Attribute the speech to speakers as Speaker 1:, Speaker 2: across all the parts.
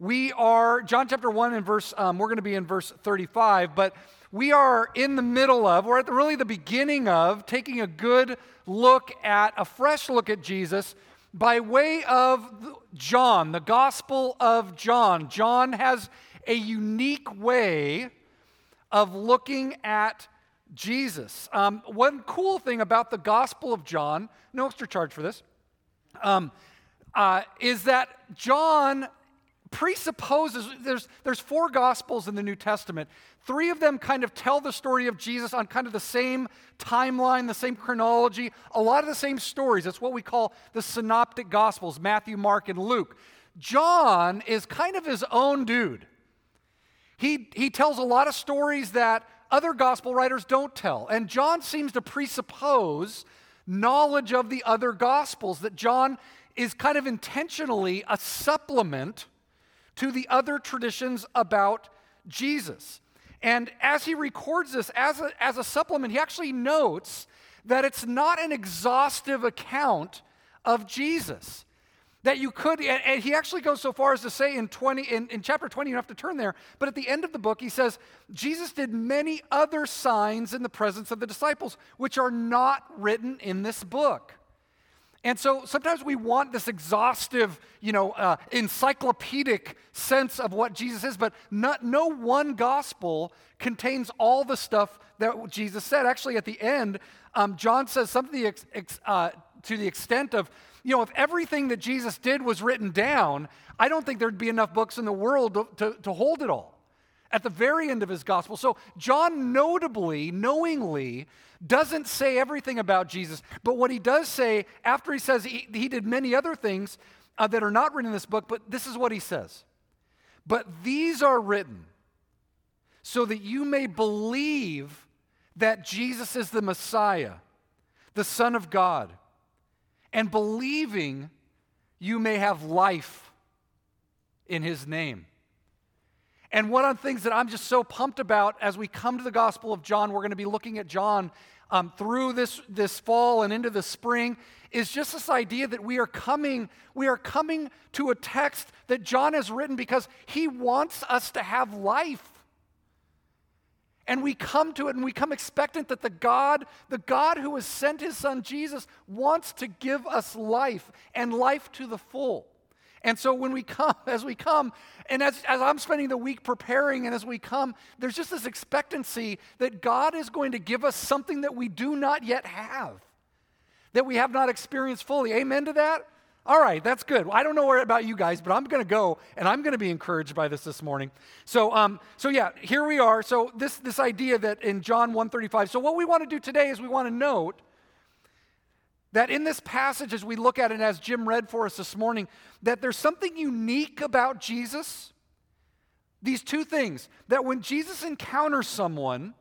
Speaker 1: We are, John chapter 1 and verse, um, we're going to be in verse 35, but we are in the middle of, we're at the, really the beginning of taking a good look at, a fresh look at Jesus by way of John, the Gospel of John. John has a unique way of looking at Jesus. Um, one cool thing about the Gospel of John, no extra charge for this, um, uh, is that John presupposes there's, there's four gospels in the new testament. Three of them kind of tell the story of jesus on kind of the same timeline the same chronology a lot of the same stories. That's what we call the synoptic gospels matthew mark and luke. John is kind of his own dude. He, he tells a lot of stories that other gospel writers don't tell. And john seems to presuppose knowledge of the other gospels that john is kind of intentionally a supplement to the other traditions about Jesus. And as he records this as a, as a supplement, he actually notes that it's not an exhaustive account of Jesus. That you could, and he actually goes so far as to say in 20, in, in chapter 20, you don't have to turn there, but at the end of the book, he says, Jesus did many other signs in the presence of the disciples, which are not written in this book. And so sometimes we want this exhaustive, you know, uh, encyclopedic sense of what Jesus is, but not, no one gospel contains all the stuff that Jesus said. Actually, at the end, um, John says something ex, uh, to the extent of, you know, if everything that Jesus did was written down, I don't think there'd be enough books in the world to, to, to hold it all at the very end of his gospel. So, John notably, knowingly, doesn't say everything about Jesus, but what he does say after he says he, he did many other things uh, that are not written in this book, but this is what he says. But these are written so that you may believe that Jesus is the Messiah, the Son of God, and believing you may have life in his name. And one of the things that I'm just so pumped about as we come to the Gospel of John, we're going to be looking at John um, through this, this fall and into the spring, is just this idea that we are coming, we are coming to a text that John has written because he wants us to have life. And we come to it and we come expectant that the God, the God who has sent his son Jesus, wants to give us life and life to the full. And so when we come, as we come, and as, as I'm spending the week preparing, and as we come, there's just this expectancy that God is going to give us something that we do not yet have, that we have not experienced fully. Amen to that? All right, that's good. I don't know about you guys, but I'm going to go and I'm going to be encouraged by this this morning. So, um, so yeah, here we are. So this this idea that in John 1:35. So what we want to do today is we want to note that in this passage, as we look at it, as Jim read for us this morning, that there's something unique about Jesus. These two things that when Jesus encounters someone,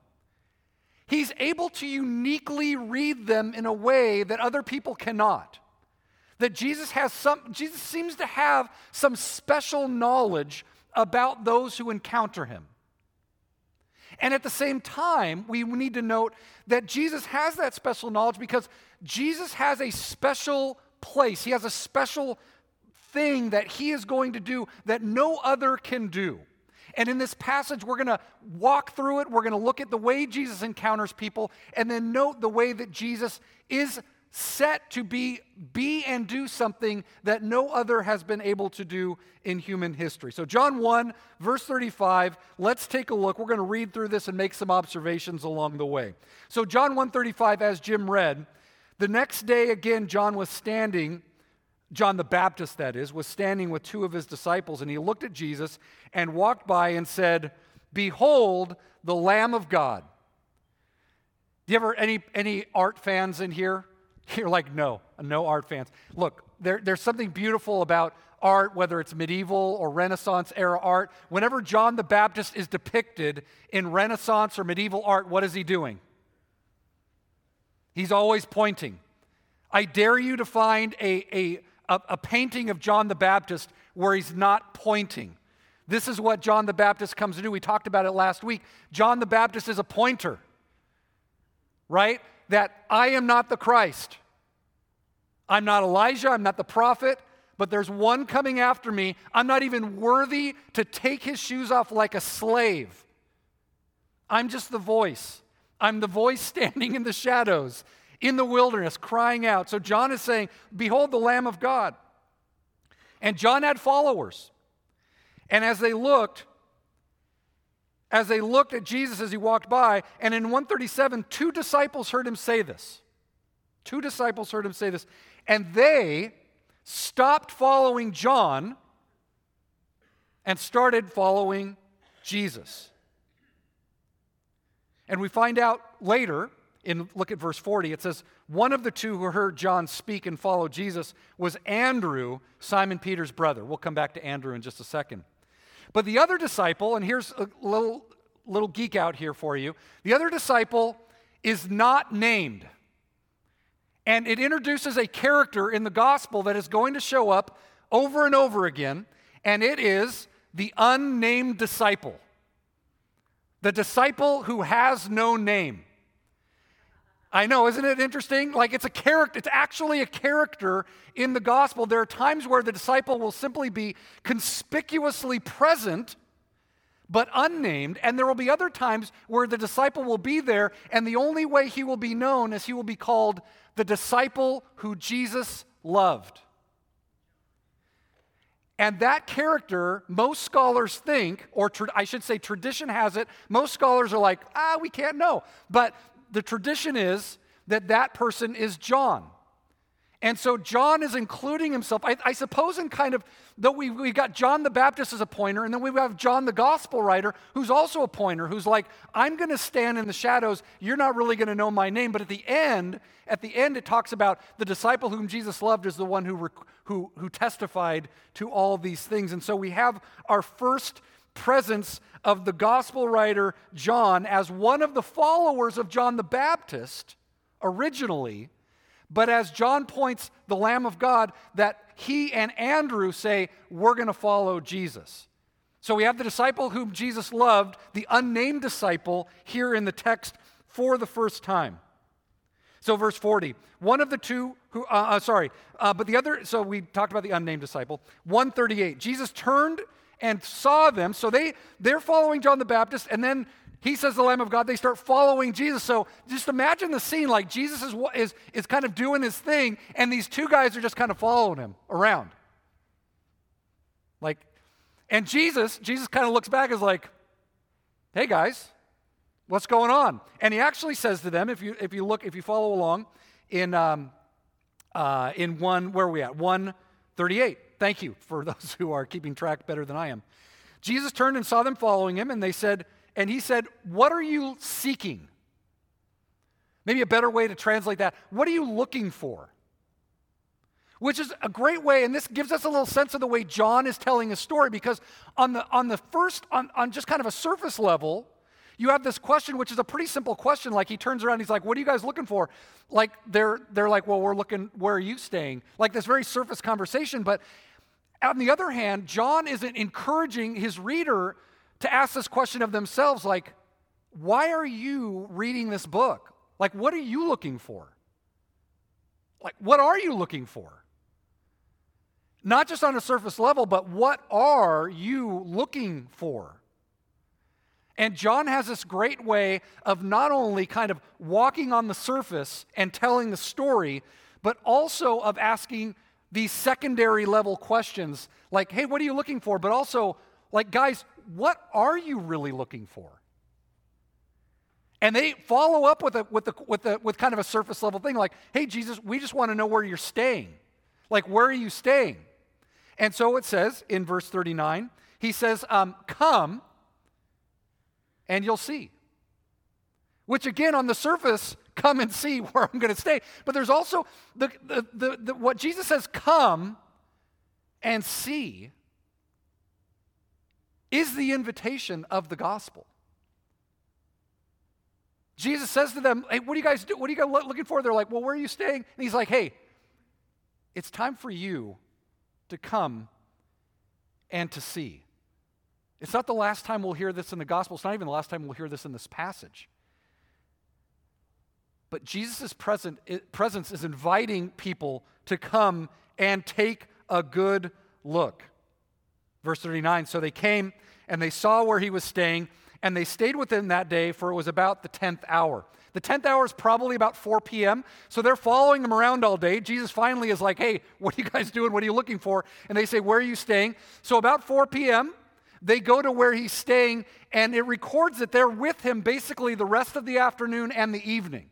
Speaker 1: he's able to uniquely read them in a way that other people cannot. That Jesus has some, Jesus seems to have some special knowledge about those who encounter him. And at the same time, we need to note that Jesus has that special knowledge because Jesus has a special place. He has a special thing that he is going to do that no other can do. And in this passage, we're going to walk through it. We're going to look at the way Jesus encounters people and then note the way that Jesus is set to be, be and do something that no other has been able to do in human history. So, John 1, verse 35, let's take a look. We're going to read through this and make some observations along the way. So, John 1 35, as Jim read, the next day again, John was standing, John the Baptist, that is, was standing with two of his disciples, and he looked at Jesus and walked by and said, Behold, the Lamb of God. Do you ever, any, any art fans in here? You're like, no, no art fans. Look, there, there's something beautiful about art, whether it's medieval or Renaissance era art. Whenever John the Baptist is depicted in Renaissance or medieval art, what is he doing? He's always pointing. I dare you to find a, a, a, a painting of John the Baptist where he's not pointing. This is what John the Baptist comes to do. We talked about it last week. John the Baptist is a pointer, right? That I am not the Christ. I'm not Elijah, I'm not the prophet, but there's one coming after me. I'm not even worthy to take his shoes off like a slave. I'm just the voice. I'm the voice standing in the shadows, in the wilderness, crying out. So John is saying, Behold the Lamb of God. And John had followers. And as they looked, as they looked at Jesus as he walked by, and in 137, two disciples heard him say this. Two disciples heard him say this, and they stopped following John and started following Jesus. And we find out later, in look at verse 40, it says, One of the two who heard John speak and follow Jesus was Andrew, Simon Peter's brother. We'll come back to Andrew in just a second. But the other disciple, and here's a little, little geek out here for you the other disciple is not named. And it introduces a character in the gospel that is going to show up over and over again, and it is the unnamed disciple. The disciple who has no name. I know, isn't it interesting? Like it's a character, it's actually a character in the gospel. There are times where the disciple will simply be conspicuously present but unnamed, and there will be other times where the disciple will be there, and the only way he will be known is he will be called the disciple who Jesus loved. And that character, most scholars think, or tra- I should say tradition has it, most scholars are like, ah, we can't know. But the tradition is that that person is John. And so John is including himself, I, I, suppose, in kind of, though we, we got John the Baptist as a pointer, and then we have John the gospel writer, who's also a pointer, who's like, I'm going to stand in the shadows. You're not really going to know my name. But at the end, at the end, it talks about the disciple whom Jesus loved is the one who, who, who testified to all these things. And so we have our first presence of the gospel writer John as one of the followers of John the Baptist originally, but as John points the Lamb of God, that he and Andrew say, We're going to follow Jesus. So we have the disciple whom Jesus loved, the unnamed disciple, here in the text for the first time. So, verse 40, one of the two who, uh, uh, sorry, uh, but the other, so we talked about the unnamed disciple. 138, Jesus turned and saw them. So they, they're following John the Baptist, and then he says the Lamb of God, they start following Jesus. So just imagine the scene like Jesus is, is, is kind of doing his thing, and these two guys are just kind of following him around. Like, and Jesus, Jesus kind of looks back as like, hey guys, what's going on? And he actually says to them, if you if you look, if you follow along in um, uh, in one, where are we at? 138. Thank you for those who are keeping track better than I am. Jesus turned and saw them following him, and they said, and he said, What are you seeking? Maybe a better way to translate that. What are you looking for? Which is a great way, and this gives us a little sense of the way John is telling his story, because on the on the first, on, on just kind of a surface level, you have this question, which is a pretty simple question. Like he turns around, he's like, "What are you guys looking for?" Like they're they're like, "Well, we're looking. Where are you staying?" Like this very surface conversation. But on the other hand, John isn't encouraging his reader to ask this question of themselves, like, "Why are you reading this book? Like, what are you looking for? Like, what are you looking for?" Not just on a surface level, but what are you looking for? And John has this great way of not only kind of walking on the surface and telling the story, but also of asking these secondary level questions like, hey, what are you looking for? But also, like, guys, what are you really looking for? And they follow up with, a, with, a, with, a, with kind of a surface level thing like, hey, Jesus, we just want to know where you're staying. Like, where are you staying? And so it says in verse 39, he says, um, Come and you'll see. Which, again, on the surface, come and see where I'm going to stay. But there's also the, the, the, the, what Jesus says, come and see, is the invitation of the gospel. Jesus says to them, Hey, what do you guys do? What are you guys looking for? They're like, Well, where are you staying? And he's like, Hey, it's time for you to come and to see. It's not the last time we'll hear this in the gospel. It's not even the last time we'll hear this in this passage. But Jesus' presence is inviting people to come and take a good look. Verse 39 So they came and they saw where he was staying, and they stayed with him that day, for it was about the 10th hour. The 10th hour is probably about 4 p.m. So they're following him around all day. Jesus finally is like, Hey, what are you guys doing? What are you looking for? And they say, Where are you staying? So about 4 p.m., they go to where he's staying, and it records that they're with him basically the rest of the afternoon and the evening.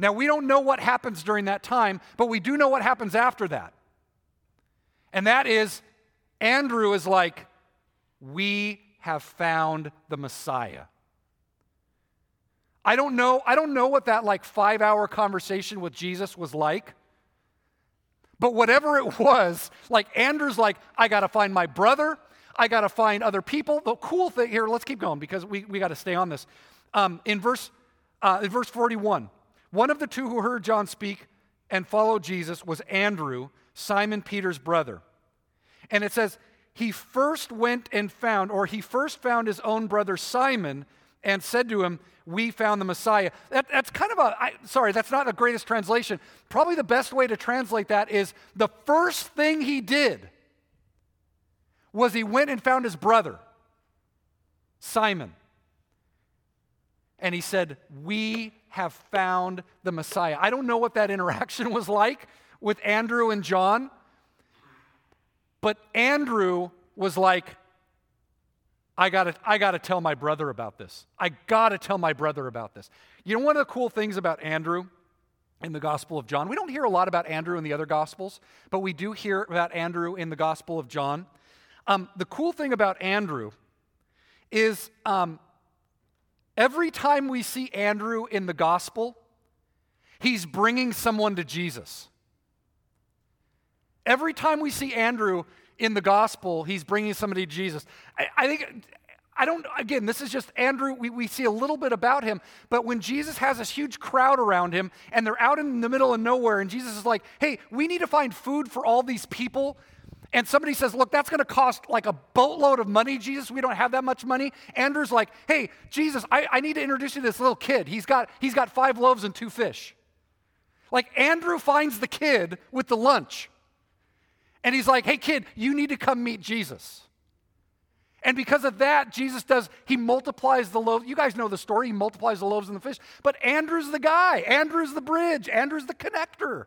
Speaker 1: Now, we don't know what happens during that time, but we do know what happens after that. And that is, Andrew is like, We have found the Messiah. I don't know, I don't know what that like five hour conversation with Jesus was like. But whatever it was, like Andrew's like, I got to find my brother. I got to find other people. The cool thing here, let's keep going because we, we got to stay on this. Um, in, verse, uh, in verse 41, one of the two who heard John speak and followed Jesus was Andrew, Simon Peter's brother. And it says, he first went and found, or he first found his own brother Simon and said to him, We found the Messiah. That, that's kind of a, I, sorry, that's not the greatest translation. Probably the best way to translate that is the first thing he did was he went and found his brother, Simon. And he said, We have found the Messiah. I don't know what that interaction was like with Andrew and John, but Andrew was like, I gotta, I gotta tell my brother about this. I gotta tell my brother about this. You know, one of the cool things about Andrew in the Gospel of John, we don't hear a lot about Andrew in the other Gospels, but we do hear about Andrew in the Gospel of John. Um, the cool thing about Andrew is um, every time we see Andrew in the Gospel, he's bringing someone to Jesus. Every time we see Andrew in the gospel, he's bringing somebody to Jesus. I, I think, I don't, again, this is just Andrew. We, we see a little bit about him, but when Jesus has this huge crowd around him and they're out in the middle of nowhere, and Jesus is like, hey, we need to find food for all these people. And somebody says, Look, that's going to cost like a boatload of money, Jesus. We don't have that much money. Andrew's like, Hey, Jesus, I, I need to introduce you to this little kid. He's got, he's got five loaves and two fish. Like, Andrew finds the kid with the lunch. And he's like, hey, kid, you need to come meet Jesus. And because of that, Jesus does, he multiplies the loaves. You guys know the story. He multiplies the loaves and the fish. But Andrew's the guy. Andrew's the bridge. Andrew's the connector.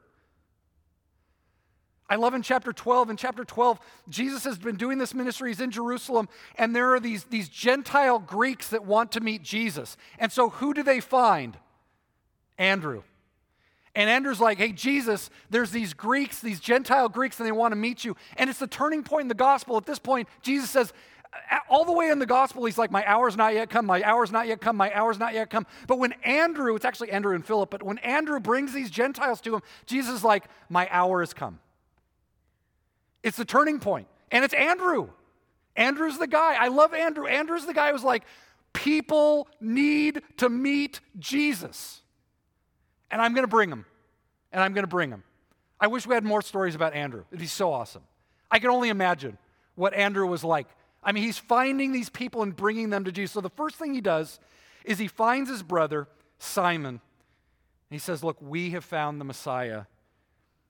Speaker 1: I love in chapter 12. In chapter 12, Jesus has been doing this ministry. He's in Jerusalem, and there are these, these Gentile Greeks that want to meet Jesus. And so who do they find? Andrew. And Andrew's like, hey, Jesus, there's these Greeks, these Gentile Greeks, and they want to meet you. And it's the turning point in the gospel. At this point, Jesus says, all the way in the gospel, he's like, My hour's not yet come, my hour's not yet come, my hour's not yet come. But when Andrew, it's actually Andrew and Philip, but when Andrew brings these Gentiles to him, Jesus is like, My hour has come. It's the turning point. And it's Andrew. Andrew's the guy. I love Andrew. Andrew's the guy who's like, People need to meet Jesus and I'm going to bring them. And I'm going to bring them. I wish we had more stories about Andrew. It'd be so awesome. I can only imagine what Andrew was like. I mean, he's finding these people and bringing them to Jesus. So the first thing he does is he finds his brother, Simon. and he says, Look, we have found the Messiah.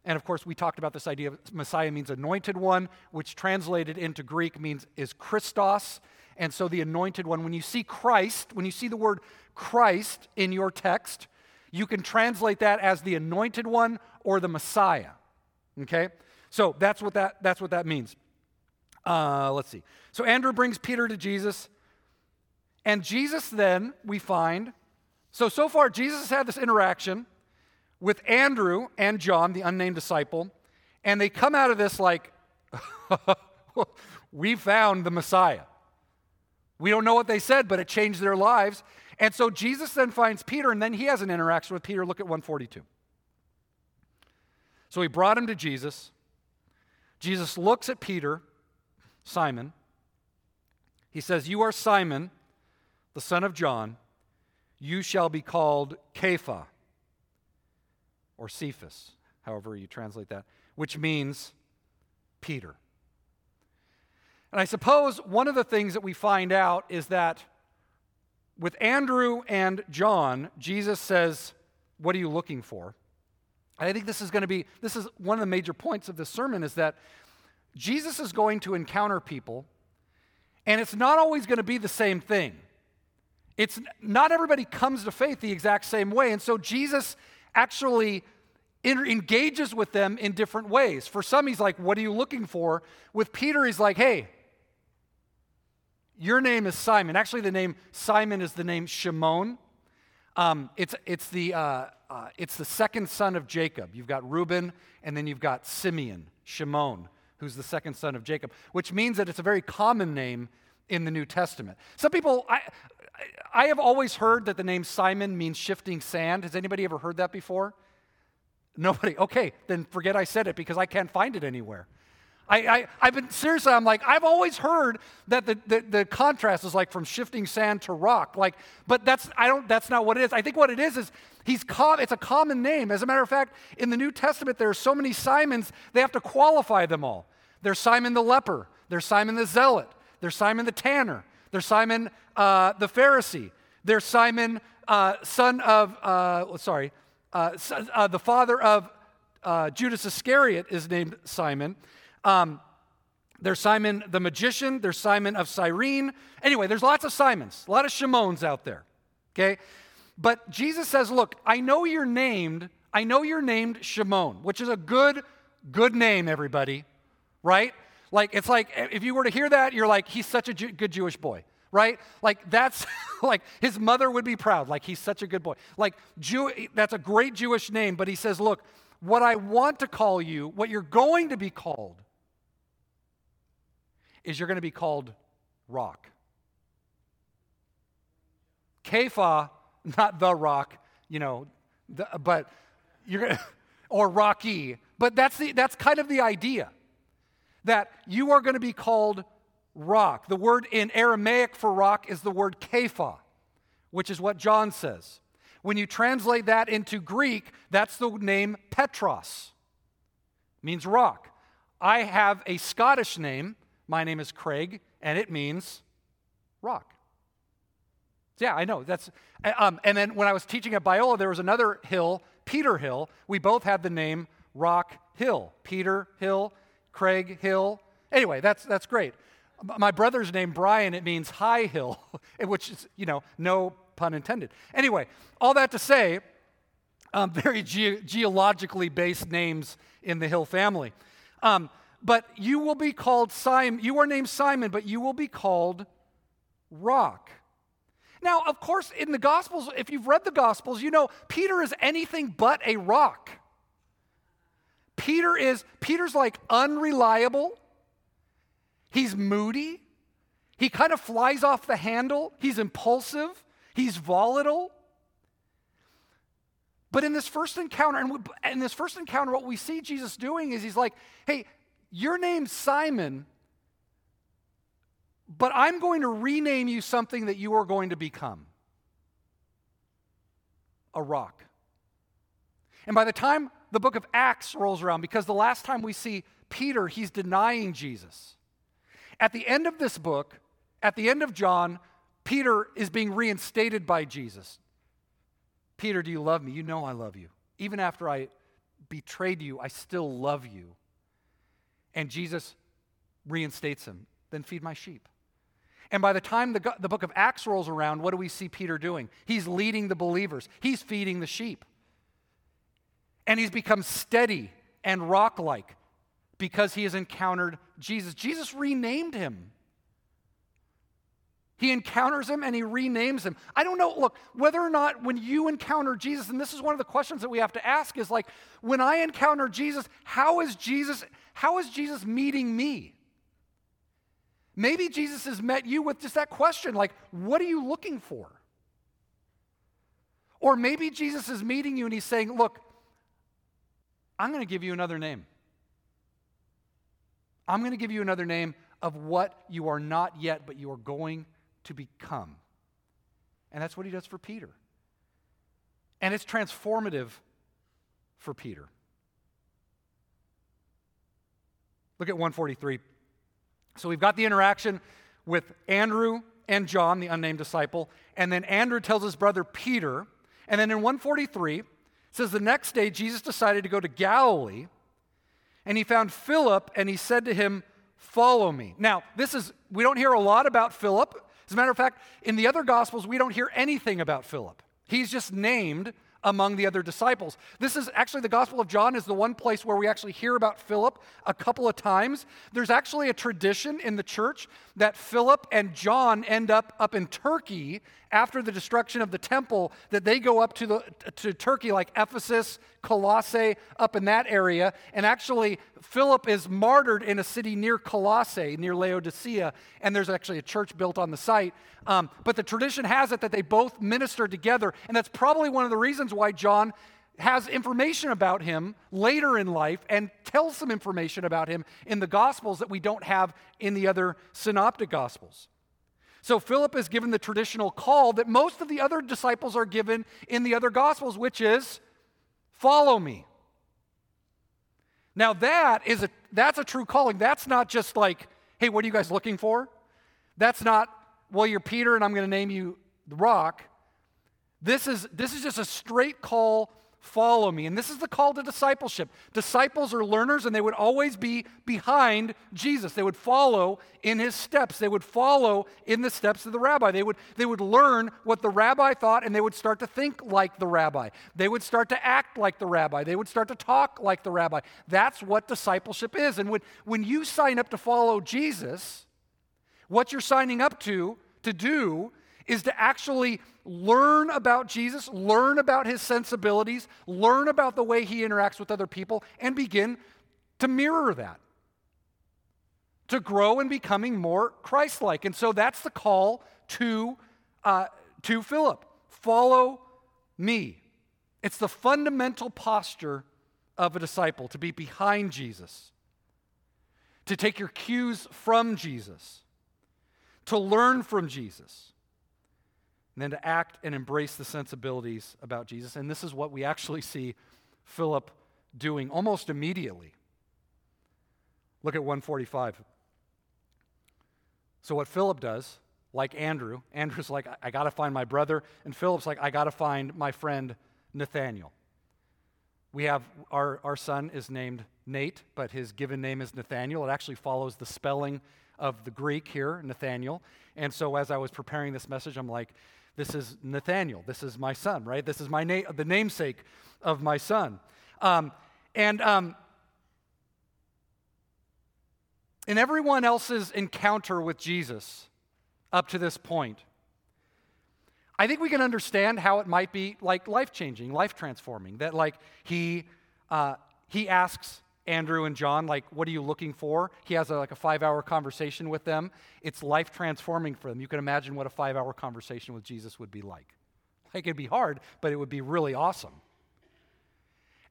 Speaker 1: And of course, we talked about this idea of Messiah means anointed one, which translated into Greek means is Christos. And so the anointed one, when you see Christ, when you see the word Christ in your text, you can translate that as the anointed one or the Messiah. Okay? So that's what that, that's what that means. Uh, let's see. So Andrew brings Peter to Jesus. And Jesus then, we find, so so far, Jesus had this interaction with Andrew and John, the unnamed disciple. And they come out of this like, we found the Messiah. We don't know what they said, but it changed their lives. And so Jesus then finds Peter, and then he has an interaction with Peter. Look at 142. So he brought him to Jesus. Jesus looks at Peter, Simon. He says, You are Simon, the son of John. You shall be called Kepha, or Cephas, however you translate that, which means Peter. And I suppose one of the things that we find out is that with Andrew and John, Jesus says, What are you looking for? And I think this is going to be, this is one of the major points of this sermon is that Jesus is going to encounter people, and it's not always going to be the same thing. It's not everybody comes to faith the exact same way. And so Jesus actually engages with them in different ways. For some, he's like, What are you looking for? With Peter, he's like, Hey, your name is Simon. Actually, the name Simon is the name Shimon. Um, it's, it's, the, uh, uh, it's the second son of Jacob. You've got Reuben, and then you've got Simeon, Shimon, who's the second son of Jacob, which means that it's a very common name in the New Testament. Some people, I, I have always heard that the name Simon means shifting sand. Has anybody ever heard that before? Nobody. Okay, then forget I said it because I can't find it anywhere. I, I, have been seriously, I'm like, I've always heard that the, the, the, contrast is like from shifting sand to rock. Like, but that's I don't that's not what it is. I think what it is is he's com- it's a common name. As a matter of fact, in the New Testament, there are so many Simons, they have to qualify them all. There's Simon the leper, there's Simon the zealot, there's Simon the tanner, there's Simon uh, the Pharisee, there's Simon, uh, son of uh, sorry, uh, uh, the father of uh, Judas Iscariot is named Simon. Um, there's Simon the magician, there's Simon of Cyrene. Anyway, there's lots of Simons, a lot of Shimons out there. Okay? But Jesus says, Look, I know you're named, I know you're named Shimon, which is a good, good name, everybody, right? Like, it's like eh, if you were to hear that, you're like, he's such a Jew- good Jewish boy, right? Like, that's like his mother would be proud. Like, he's such a good boy. Like, Jew, that's a great Jewish name, but he says, Look, what I want to call you, what you're going to be called, is you're going to be called rock. Kepha, not the rock, you know, the, but you're or rocky. But that's, the, that's kind of the idea that you are going to be called rock. The word in Aramaic for rock is the word kepha, which is what John says. When you translate that into Greek, that's the name Petros, means rock. I have a Scottish name my name is Craig, and it means rock. Yeah, I know. That's um, and then when I was teaching at Biola, there was another hill, Peter Hill. We both had the name Rock Hill. Peter Hill, Craig Hill. Anyway, that's that's great. My brother's name Brian. It means high hill, which is you know no pun intended. Anyway, all that to say, um, very ge- geologically based names in the Hill family. Um, but you will be called Simon. You are named Simon, but you will be called Rock. Now, of course, in the Gospels, if you've read the Gospels, you know Peter is anything but a rock. Peter is, Peter's like unreliable. He's moody. He kind of flies off the handle. He's impulsive. He's volatile. But in this first encounter, and in this first encounter, what we see Jesus doing is he's like, hey, your name's Simon, but I'm going to rename you something that you are going to become a rock. And by the time the book of Acts rolls around, because the last time we see Peter, he's denying Jesus. At the end of this book, at the end of John, Peter is being reinstated by Jesus. Peter, do you love me? You know I love you. Even after I betrayed you, I still love you. And Jesus reinstates him. Then feed my sheep. And by the time the, the book of Acts rolls around, what do we see Peter doing? He's leading the believers, he's feeding the sheep. And he's become steady and rock like because he has encountered Jesus. Jesus renamed him. He encounters him and he renames him. I don't know, look, whether or not when you encounter Jesus, and this is one of the questions that we have to ask is like, when I encounter Jesus, how is Jesus how is Jesus meeting me? Maybe Jesus has met you with just that question like, what are you looking for? Or maybe Jesus is meeting you and he's saying, look, I'm going to give you another name. I'm going to give you another name of what you are not yet, but you are going to become. And that's what he does for Peter. And it's transformative for Peter. Look at 143. So we've got the interaction with Andrew and John, the unnamed disciple, and then Andrew tells his brother Peter. And then in 143, It says the next day Jesus decided to go to Galilee and he found Philip and he said to him, Follow me. Now, this is, we don't hear a lot about Philip. As a matter of fact, in the other Gospels, we don't hear anything about Philip. He's just named among the other disciples. This is actually the Gospel of John is the one place where we actually hear about Philip a couple of times. There's actually a tradition in the church that Philip and John end up up in Turkey after the destruction of the temple that they go up to the to Turkey like Ephesus, Colossae up in that area. And actually Philip is martyred in a city near Colossae near Laodicea. And there's actually a church built on the site. Um, but the tradition has it that they both ministered together. And that's probably one of the reasons why John has information about him later in life and tells some information about him in the Gospels that we don't have in the other synoptic Gospels. So Philip is given the traditional call that most of the other disciples are given in the other Gospels, which is follow me. Now that is a that's a true calling. That's not just like, hey, what are you guys looking for? That's not, well, you're Peter and I'm going to name you the rock. This is this is just a straight call follow me. And this is the call to discipleship. Disciples are learners, and they would always be behind Jesus. They would follow in his steps. They would follow in the steps of the rabbi. They would, they would learn what the rabbi thought, and they would start to think like the rabbi. They would start to act like the rabbi. They would start to talk like the rabbi. That's what discipleship is. And when, when you sign up to follow Jesus, what you're signing up to to do is to actually learn about Jesus, learn about his sensibilities, learn about the way he interacts with other people, and begin to mirror that. To grow in becoming more Christ like. And so that's the call to, uh, to Philip follow me. It's the fundamental posture of a disciple to be behind Jesus, to take your cues from Jesus, to learn from Jesus and then to act and embrace the sensibilities about Jesus. And this is what we actually see Philip doing almost immediately. Look at 145. So, what Philip does, like Andrew, Andrew's like, I, I got to find my brother. And Philip's like, I got to find my friend Nathaniel. We have our, our son is named Nate, but his given name is Nathaniel. It actually follows the spelling of the Greek here, Nathaniel. And so, as I was preparing this message, I'm like, this is Nathaniel. This is my son, right? This is my na- the namesake of my son. Um, and um, in everyone else's encounter with Jesus up to this point, I think we can understand how it might be like life changing, life transforming. That like he uh, he asks Andrew and John, like, what are you looking for? He has a, like a five hour conversation with them. It's life transforming for them. You can imagine what a five hour conversation with Jesus would be like. Like, it'd be hard, but it would be really awesome.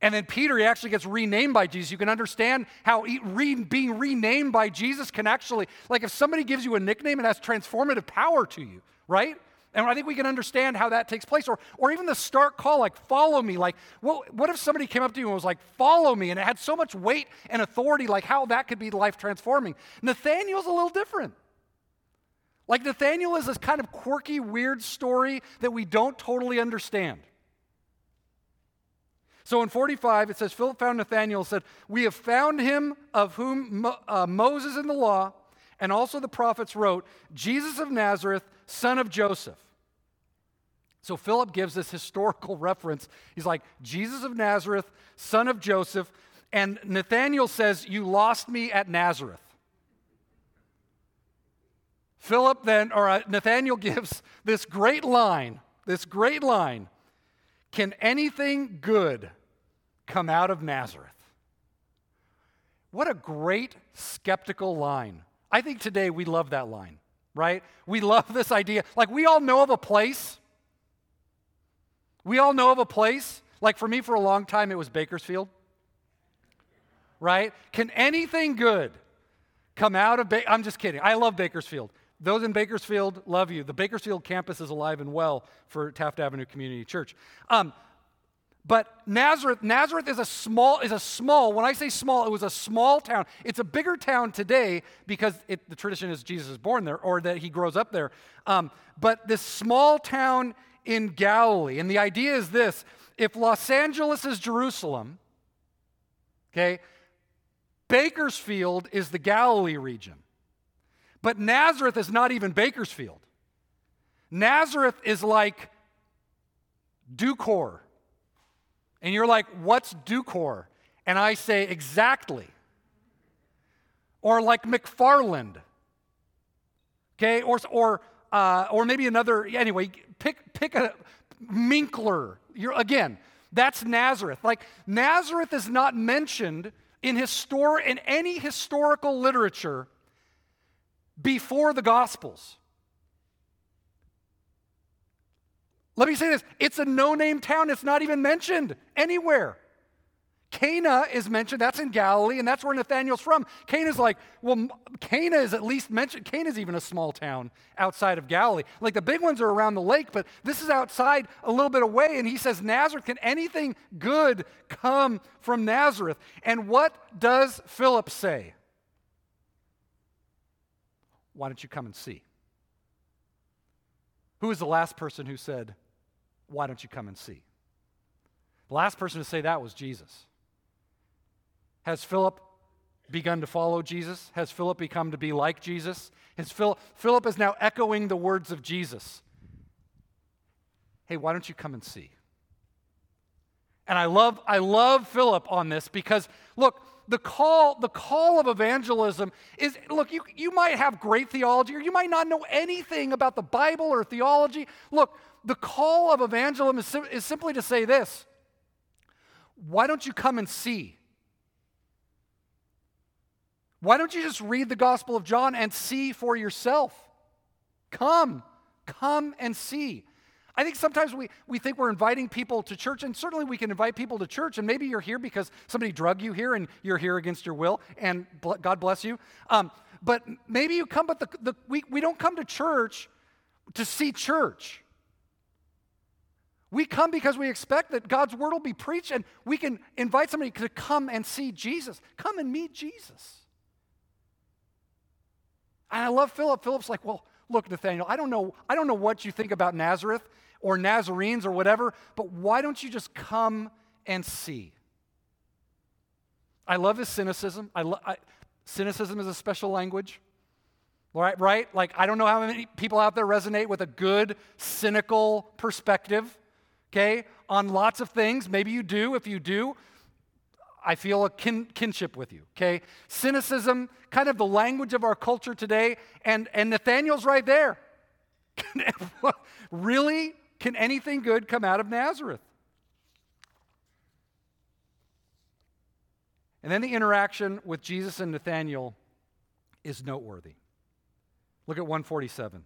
Speaker 1: And then Peter, he actually gets renamed by Jesus. You can understand how he, re, being renamed by Jesus can actually, like, if somebody gives you a nickname, it has transformative power to you, right? And I think we can understand how that takes place. Or, or even the stark call, like, follow me. Like, what, what if somebody came up to you and was like, follow me? And it had so much weight and authority, like how that could be life transforming. Nathaniel's a little different. Like, Nathaniel is this kind of quirky, weird story that we don't totally understand. So in 45, it says, Philip found Nathanael, said, We have found him of whom Mo- uh, Moses in the law and also the prophets wrote, Jesus of Nazareth, son of Joseph. So Philip gives this historical reference. He's like, Jesus of Nazareth, son of Joseph. And Nathanael says, You lost me at Nazareth. Philip then, or uh, Nathanael gives this great line, this great line Can anything good come out of Nazareth? What a great skeptical line. I think today we love that line, right? We love this idea. Like, we all know of a place. We all know of a place. Like, for me, for a long time, it was Bakersfield, right? Can anything good come out of ba- I'm just kidding. I love Bakersfield. Those in Bakersfield love you. The Bakersfield campus is alive and well for Taft Avenue Community Church. Um, but Nazareth, Nazareth is a small, is a small, when I say small, it was a small town. It's a bigger town today because it, the tradition is Jesus is born there or that he grows up there. Um, but this small town in Galilee, and the idea is this if Los Angeles is Jerusalem, okay, Bakersfield is the Galilee region. But Nazareth is not even Bakersfield. Nazareth is like Ducor. And you're like, what's Ducor? And I say, exactly. Or like McFarland. Okay, or, or, uh, or maybe another, anyway, pick, pick a Minkler. You're, again, that's Nazareth. Like, Nazareth is not mentioned in, histor- in any historical literature before the Gospels. Let me say this it's a no name town, it's not even mentioned anywhere. Cana is mentioned, that's in Galilee, and that's where Nathaniel's from. Cana's like, well, Cana is at least mentioned. Cana's even a small town outside of Galilee. Like the big ones are around the lake, but this is outside a little bit away, and he says, Nazareth, can anything good come from Nazareth? And what does Philip say? Why don't you come and see? Who was the last person who said, Why don't you come and see? The last person to say that was Jesus. Has Philip begun to follow Jesus? Has Philip become to be like Jesus? Has Philip, Philip is now echoing the words of Jesus. Hey, why don't you come and see? And I love, I love Philip on this because, look, the call, the call of evangelism is look, you, you might have great theology or you might not know anything about the Bible or theology. Look, the call of evangelism is, is simply to say this why don't you come and see? Why don't you just read the Gospel of John and see for yourself? Come, come and see. I think sometimes we, we think we're inviting people to church, and certainly we can invite people to church, and maybe you're here because somebody drug you here and you're here against your will, and God bless you. Um, but maybe you come, but the, the, we, we don't come to church to see church. We come because we expect that God's word will be preached, and we can invite somebody to come and see Jesus. Come and meet Jesus. And I love Philip. Philip's like, well, look, Nathaniel, I don't know, I don't know what you think about Nazareth or Nazarenes or whatever, but why don't you just come and see? I love his cynicism. I, lo- I cynicism is a special language. Right, right? Like, I don't know how many people out there resonate with a good, cynical perspective, okay, on lots of things. Maybe you do. If you do, I feel a kin, kinship with you, okay? Cynicism, kind of the language of our culture today, and, and Nathaniel's right there. really? Can anything good come out of Nazareth? And then the interaction with Jesus and Nathaniel is noteworthy. Look at 147.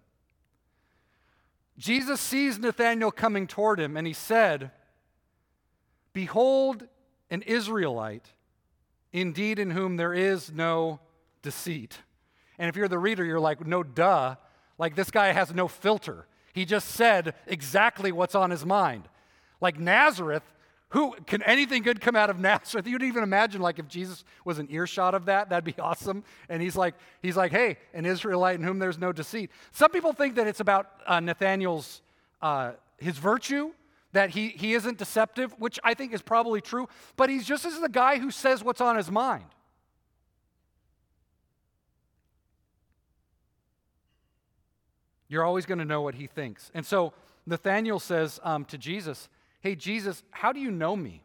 Speaker 1: Jesus sees Nathanael coming toward him, and he said, Behold, an Israelite, indeed in whom there is no deceit. And if you're the reader, you're like, no duh. Like this guy has no filter. He just said exactly what's on his mind. Like Nazareth, who can anything good come out of Nazareth? You'd even imagine like if Jesus was an earshot of that, that'd be awesome. And he's like, he's like, hey, an Israelite in whom there's no deceit. Some people think that it's about uh, Nathaniel's uh, his virtue that he, he isn't deceptive, which I think is probably true, but he's just as the guy who says what's on his mind. You're always going to know what he thinks. And so Nathaniel says um, to Jesus, Hey, Jesus, how do you know me?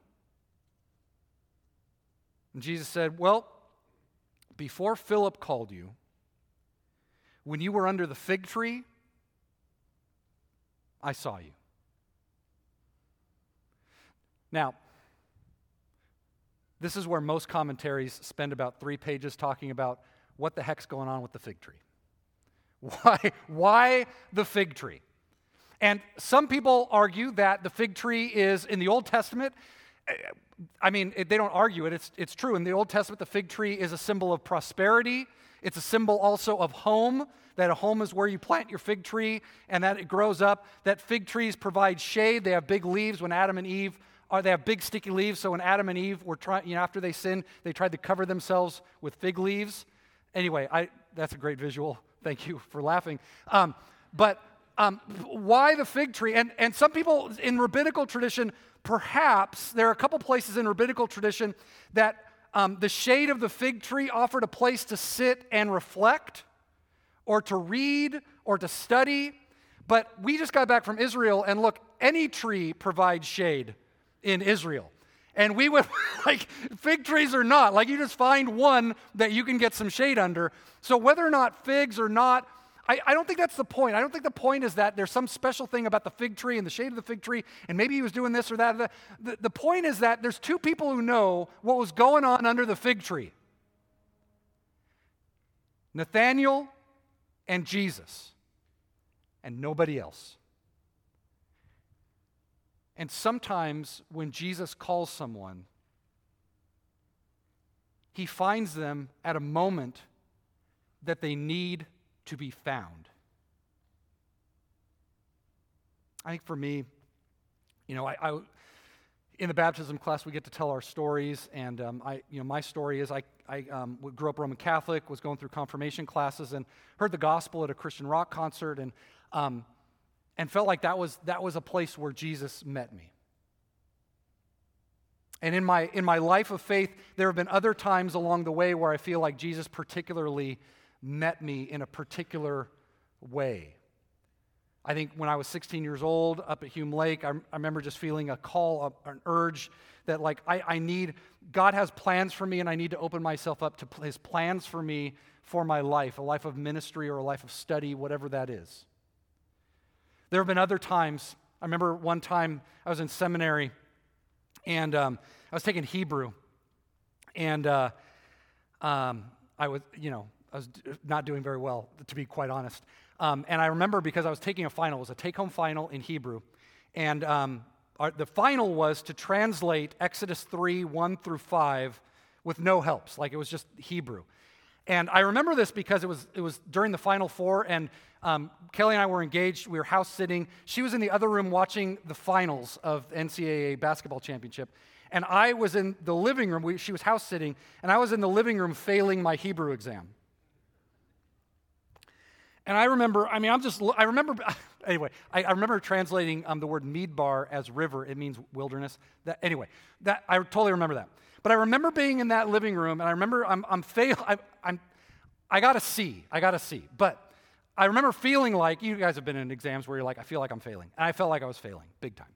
Speaker 1: And Jesus said, Well, before Philip called you, when you were under the fig tree, I saw you. Now, this is where most commentaries spend about three pages talking about what the heck's going on with the fig tree. Why, why the fig tree? And some people argue that the fig tree is in the Old Testament. I mean, they don't argue it, it's, it's true. In the Old Testament, the fig tree is a symbol of prosperity, it's a symbol also of home, that a home is where you plant your fig tree and that it grows up. That fig trees provide shade, they have big leaves. When Adam and Eve are, they have big sticky leaves. So when Adam and Eve were trying, you know, after they sinned, they tried to cover themselves with fig leaves. Anyway, I, that's a great visual. Thank you for laughing. Um, but um, why the fig tree? And, and some people in rabbinical tradition, perhaps, there are a couple places in rabbinical tradition that um, the shade of the fig tree offered a place to sit and reflect, or to read, or to study. But we just got back from Israel, and look, any tree provides shade in Israel. And we would, like, fig trees or not, like, you just find one that you can get some shade under. So, whether or not figs or not, I, I, don't think that's the point. I don't think the point is that there's some special thing about the fig tree and the shade of the fig tree, and maybe he was doing this or that. The, the, the point is that there's two people who know what was going on under the fig tree Nathaniel and Jesus, and nobody else. And sometimes when Jesus calls someone, he finds them at a moment that they need to be found. I think for me, you know, I, I in the baptism class we get to tell our stories, and um, I, you know, my story is I, I um, grew up Roman Catholic, was going through confirmation classes, and heard the gospel at a Christian rock concert, and um, and felt like that was that was a place where Jesus met me. And in my in my life of faith, there have been other times along the way where I feel like Jesus particularly met me in a particular way. I think when I was 16 years old up at Hume Lake, I, I remember just feeling a call, a, an urge that, like, I, I need, God has plans for me, and I need to open myself up to His plans for me for my life, a life of ministry or a life of study, whatever that is. There have been other times. I remember one time I was in seminary and um, I was taking Hebrew, and uh, um, I was, you know, I was not doing very well, to be quite honest. Um, and I remember because I was taking a final, it was a take home final in Hebrew. And um, our, the final was to translate Exodus 3 1 through 5 with no helps, like it was just Hebrew. And I remember this because it was, it was during the Final Four, and um, Kelly and I were engaged. We were house sitting. She was in the other room watching the finals of the NCAA basketball championship. And I was in the living room. We, she was house sitting, and I was in the living room failing my Hebrew exam. And I remember, I mean, I'm just, I remember, anyway, I, I remember translating um, the word midbar as river. It means wilderness. That, anyway, that, I totally remember that. But I remember being in that living room, and I remember I'm, I'm fail, I, I'm, I got a C. I got a C. But I remember feeling like, you guys have been in exams where you're like, I feel like I'm failing. And I felt like I was failing, big time.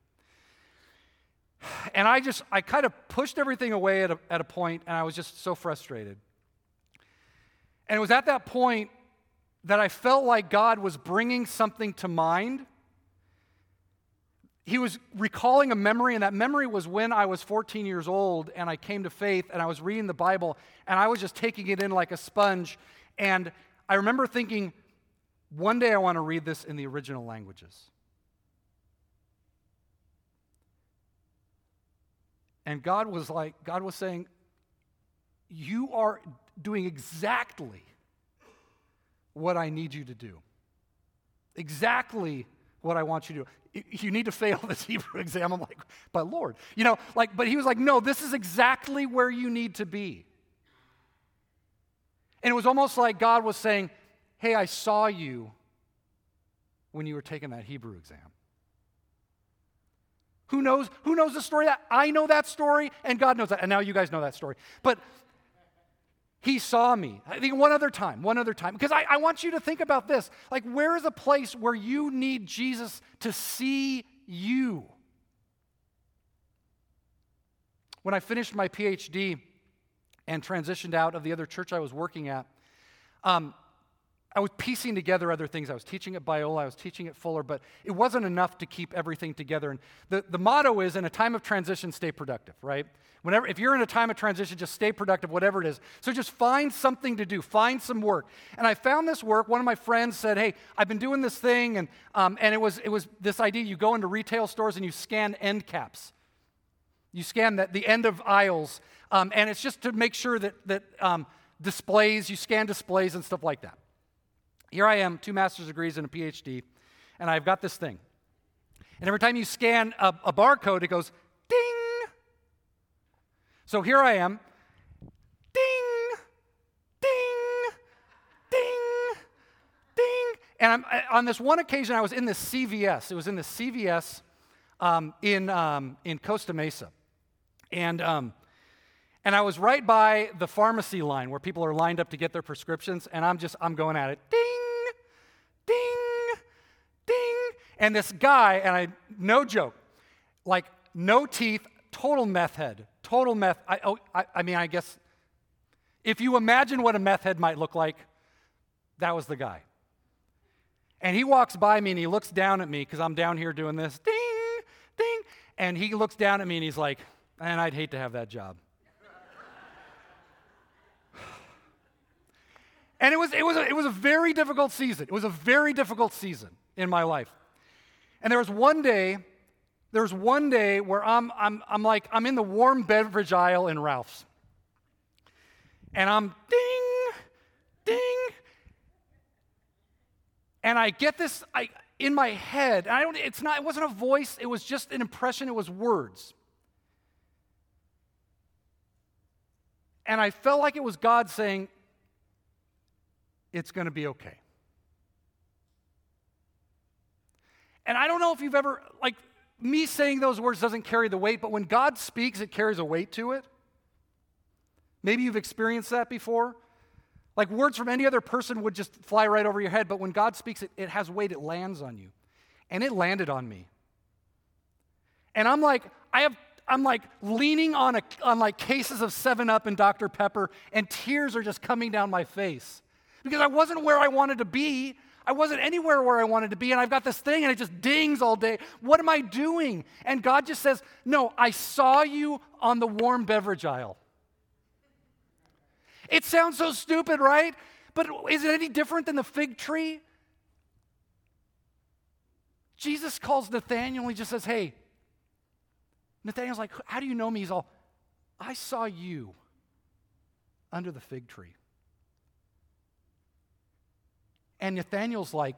Speaker 1: And I just, I kind of pushed everything away at a, at a point, and I was just so frustrated. And it was at that point that I felt like God was bringing something to mind he was recalling a memory, and that memory was when I was 14 years old and I came to faith and I was reading the Bible and I was just taking it in like a sponge. And I remember thinking, one day I want to read this in the original languages. And God was like, God was saying, You are doing exactly what I need you to do. Exactly what I want you to do you need to fail this Hebrew exam. I'm like, but Lord, you know, like, but he was like, no, this is exactly where you need to be. And it was almost like God was saying, hey, I saw you when you were taking that Hebrew exam. Who knows? Who knows the story? That I know that story, and God knows that, and now you guys know that story. But he saw me. I think one other time, one other time. Because I, I want you to think about this. Like, where is a place where you need Jesus to see you? When I finished my PhD and transitioned out of the other church I was working at, um, I was piecing together other things. I was teaching at Biola, I was teaching at Fuller, but it wasn't enough to keep everything together. And the, the motto is in a time of transition, stay productive, right? Whenever, if you're in a time of transition, just stay productive, whatever it is. So just find something to do, find some work. And I found this work. One of my friends said, Hey, I've been doing this thing, and, um, and it, was, it was this idea you go into retail stores and you scan end caps. You scan the, the end of aisles, um, and it's just to make sure that, that um, displays, you scan displays and stuff like that. Here I am, two master's degrees and a PhD, and I've got this thing. And every time you scan a, a barcode, it goes ding. So here I am, ding, ding, ding, ding. And I'm, on this one occasion, I was in the CVS. It was in the CVS um, in, um, in Costa Mesa. And, um, and I was right by the pharmacy line where people are lined up to get their prescriptions. And I'm just, I'm going at it. Ding, ding. And this guy, and I, no joke, like no teeth, total meth head, total meth. I, oh, I, I mean, I guess if you imagine what a meth head might look like, that was the guy. And he walks by me and he looks down at me because I'm down here doing this ding, ding. And he looks down at me and he's like, and I'd hate to have that job. and it was, it, was a, it was a very difficult season. It was a very difficult season in my life. And there was one day, there was one day where I'm, I'm, I'm like, I'm in the warm beverage aisle in Ralph's. And I'm ding, ding, and I get this I, in my head. I don't, it's not, it wasn't a voice, it was just an impression, it was words. And I felt like it was God saying, It's going to be okay. And I don't know if you've ever, like, me saying those words doesn't carry the weight, but when God speaks, it carries a weight to it. Maybe you've experienced that before. Like words from any other person would just fly right over your head, but when God speaks, it, it has weight, it lands on you. And it landed on me. And I'm like, I have I'm like leaning on, a, on like cases of 7 Up and Dr. Pepper, and tears are just coming down my face. Because I wasn't where I wanted to be. I wasn't anywhere where I wanted to be, and I've got this thing and it just dings all day. What am I doing? And God just says, No, I saw you on the warm beverage aisle. It sounds so stupid, right? But is it any different than the fig tree? Jesus calls Nathaniel, he just says, Hey, Nathaniel's like, How do you know me? He's all, I saw you under the fig tree. And Nathaniel's like,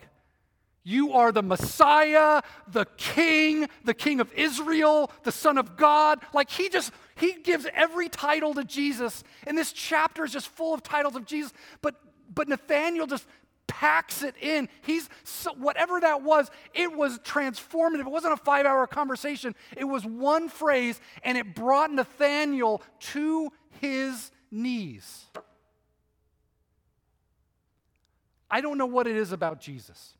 Speaker 1: you are the Messiah, the King, the King of Israel, the Son of God. Like he just, he gives every title to Jesus. And this chapter is just full of titles of Jesus. But, but Nathaniel just packs it in. He's, so, whatever that was, it was transformative. It wasn't a five hour conversation, it was one phrase, and it brought Nathaniel to his knees. I don't know what it is about Jesus.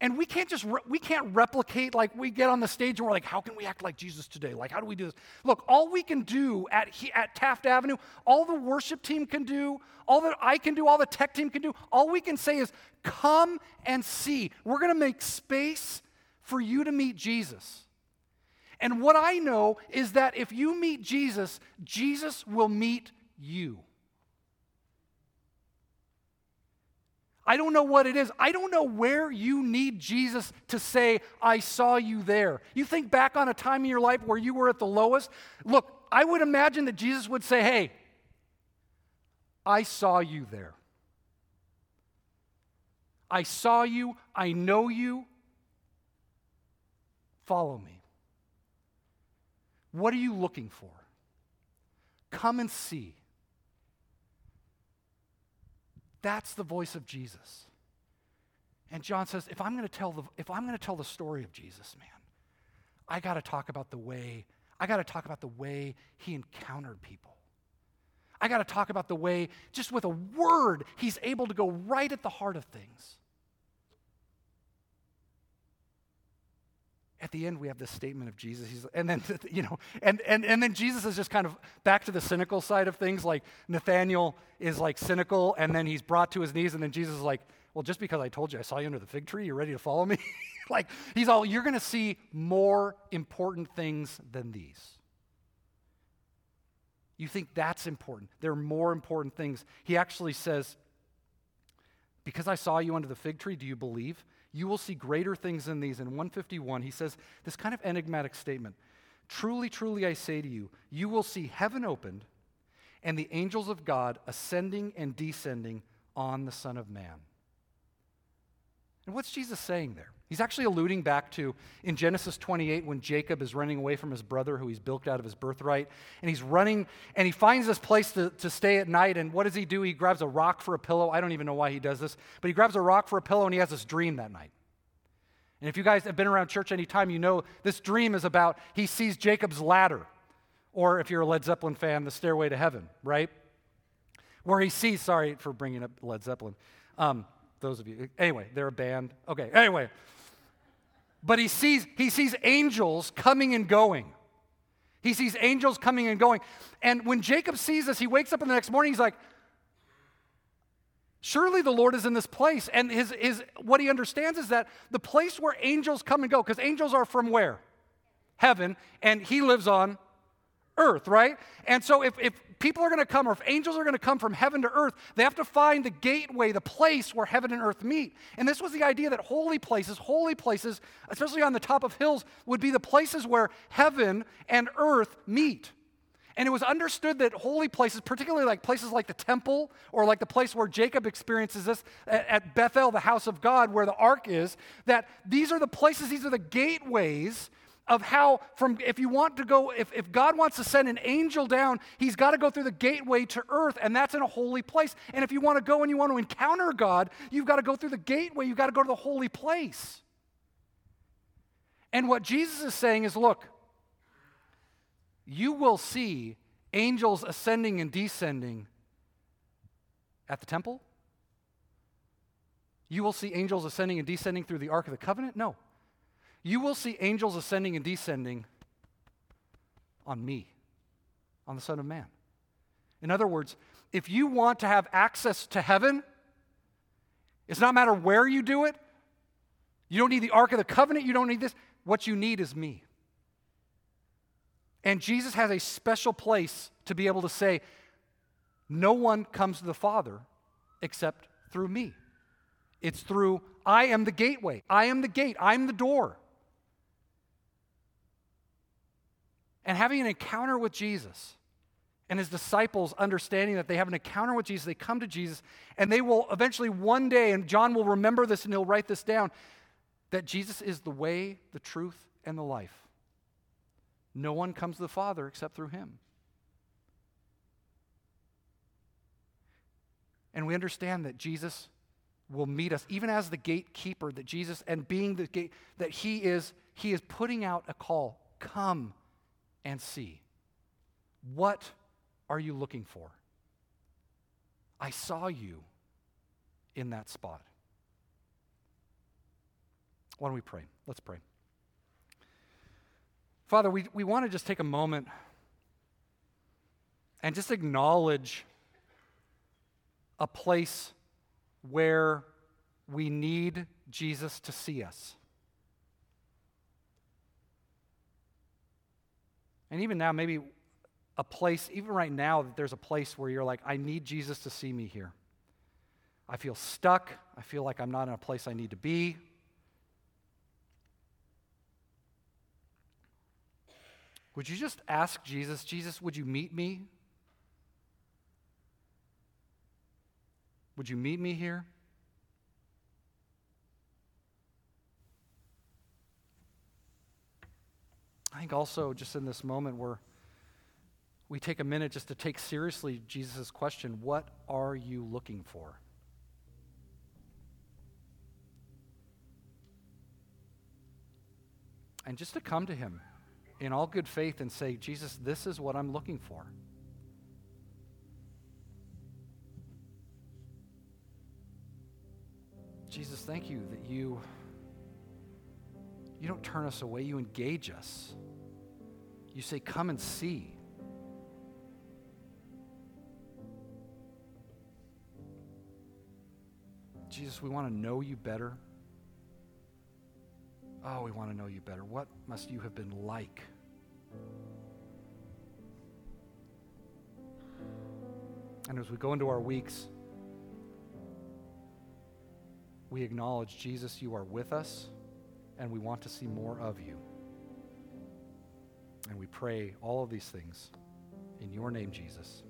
Speaker 1: And we can't just, re- we can't replicate like we get on the stage and we're like, how can we act like Jesus today? Like, how do we do this? Look, all we can do at, at Taft Avenue, all the worship team can do, all that I can do, all the tech team can do, all we can say is, come and see. We're going to make space for you to meet Jesus. And what I know is that if you meet Jesus, Jesus will meet you. I don't know what it is. I don't know where you need Jesus to say, I saw you there. You think back on a time in your life where you were at the lowest? Look, I would imagine that Jesus would say, Hey, I saw you there. I saw you. I know you. Follow me. What are you looking for? Come and see. That's the voice of Jesus. And John says, if I'm going to tell the, if I'm going to tell the story of Jesus, man, I got to talk about the way, I got to talk about the way he encountered people. I got to talk about the way, just with a word, he's able to go right at the heart of things. At the end we have this statement of jesus. He's, and then you know and, and, and then jesus is just kind of back to the cynical side of things. Like nathaniel is like cynical and then he's brought to his knees and then jesus is like well just because i told you i saw you under the fig tree you're ready to follow me? Like he's all you're going to see more important things than these. You think that's important? There are more important things. He actually says because i saw you under the fig tree do you believe you will see greater things than these. In 151, he says this kind of enigmatic statement Truly, truly, I say to you, you will see heaven opened and the angels of God ascending and descending on the Son of Man. And what's Jesus saying there? He's actually alluding back to in Genesis 28 when Jacob is running away from his brother who he's bilked out of his birthright. And he's running and he finds this place to, to stay at night. And what does he do? He grabs a rock for a pillow. I don't even know why he does this, but he grabs a rock for a pillow and he has this dream that night. And if you guys have been around church any time, you know this dream is about he sees Jacob's ladder. Or if you're a Led Zeppelin fan, the stairway to heaven, right? Where he sees, sorry for bringing up Led Zeppelin. Um, those of you, anyway, they're a band. Okay, anyway. But he sees, he sees angels coming and going. He sees angels coming and going. And when Jacob sees this, he wakes up in the next morning, he's like, Surely the Lord is in this place. And his, his, what he understands is that the place where angels come and go, because angels are from where? Heaven, and he lives on earth, right? And so if, if people are going to come, or if angels are going to come from heaven to earth, they have to find the gateway, the place where heaven and earth meet. And this was the idea that holy places, holy places, especially on the top of hills, would be the places where heaven and earth meet. And it was understood that holy places, particularly like places like the temple or like the place where Jacob experiences this at Bethel, the house of God, where the ark is, that these are the places, these are the gateways of how from if you want to go if, if god wants to send an angel down he's got to go through the gateway to earth and that's in a holy place. And if you want to go and you want to encounter god you've got to go through the gateway. You've got to go to the holy place. And what jesus is saying is look you will see angels ascending and descending at the temple. You will see angels ascending and descending through the ark of the covenant? No you will see angels ascending and descending on me, on the Son of Man. In other words, if you want to have access to heaven, it's not matter where you do it. You don't need the Ark of the Covenant. You don't need this. What you need is me. And Jesus has a special place to be able to say, No one comes to the Father except through me. It's through, I am the gateway. I am the gate. I'm the door. And having an encounter with Jesus and his disciples understanding that they have an encounter with Jesus, they come to Jesus, and they will eventually one day, and John will remember this and he'll write this down, that Jesus is the way, the truth, and the life. No one comes to the Father except through him. And we understand that Jesus will meet us, even as the gatekeeper, that Jesus, and being the gate, that he is, he is putting out a call. Come and see. What are you looking for? I saw you in that spot. Why don't we pray? Let's pray. Father, we, we want to just take a moment and just acknowledge a place where we need Jesus to see us. And even now, maybe a place, even right now, that there's a place where you're like, I need Jesus to see me here. I feel stuck. I feel like I'm not in a place I need to be. Would you just ask Jesus, Jesus, would you meet me? Would you meet me here? I think also just in this moment where we take a minute just to take seriously Jesus' question what are you looking for? And just to come to him in all good faith and say, Jesus, this is what I'm looking for. Jesus, thank you that you you don't turn us away, you engage us. You say, Come and see. Jesus, we want to know you better. Oh, we want to know you better. What must you have been like? And as we go into our weeks, we acknowledge, Jesus, you are with us and we want to see more of you. And we pray all of these things in your name, Jesus.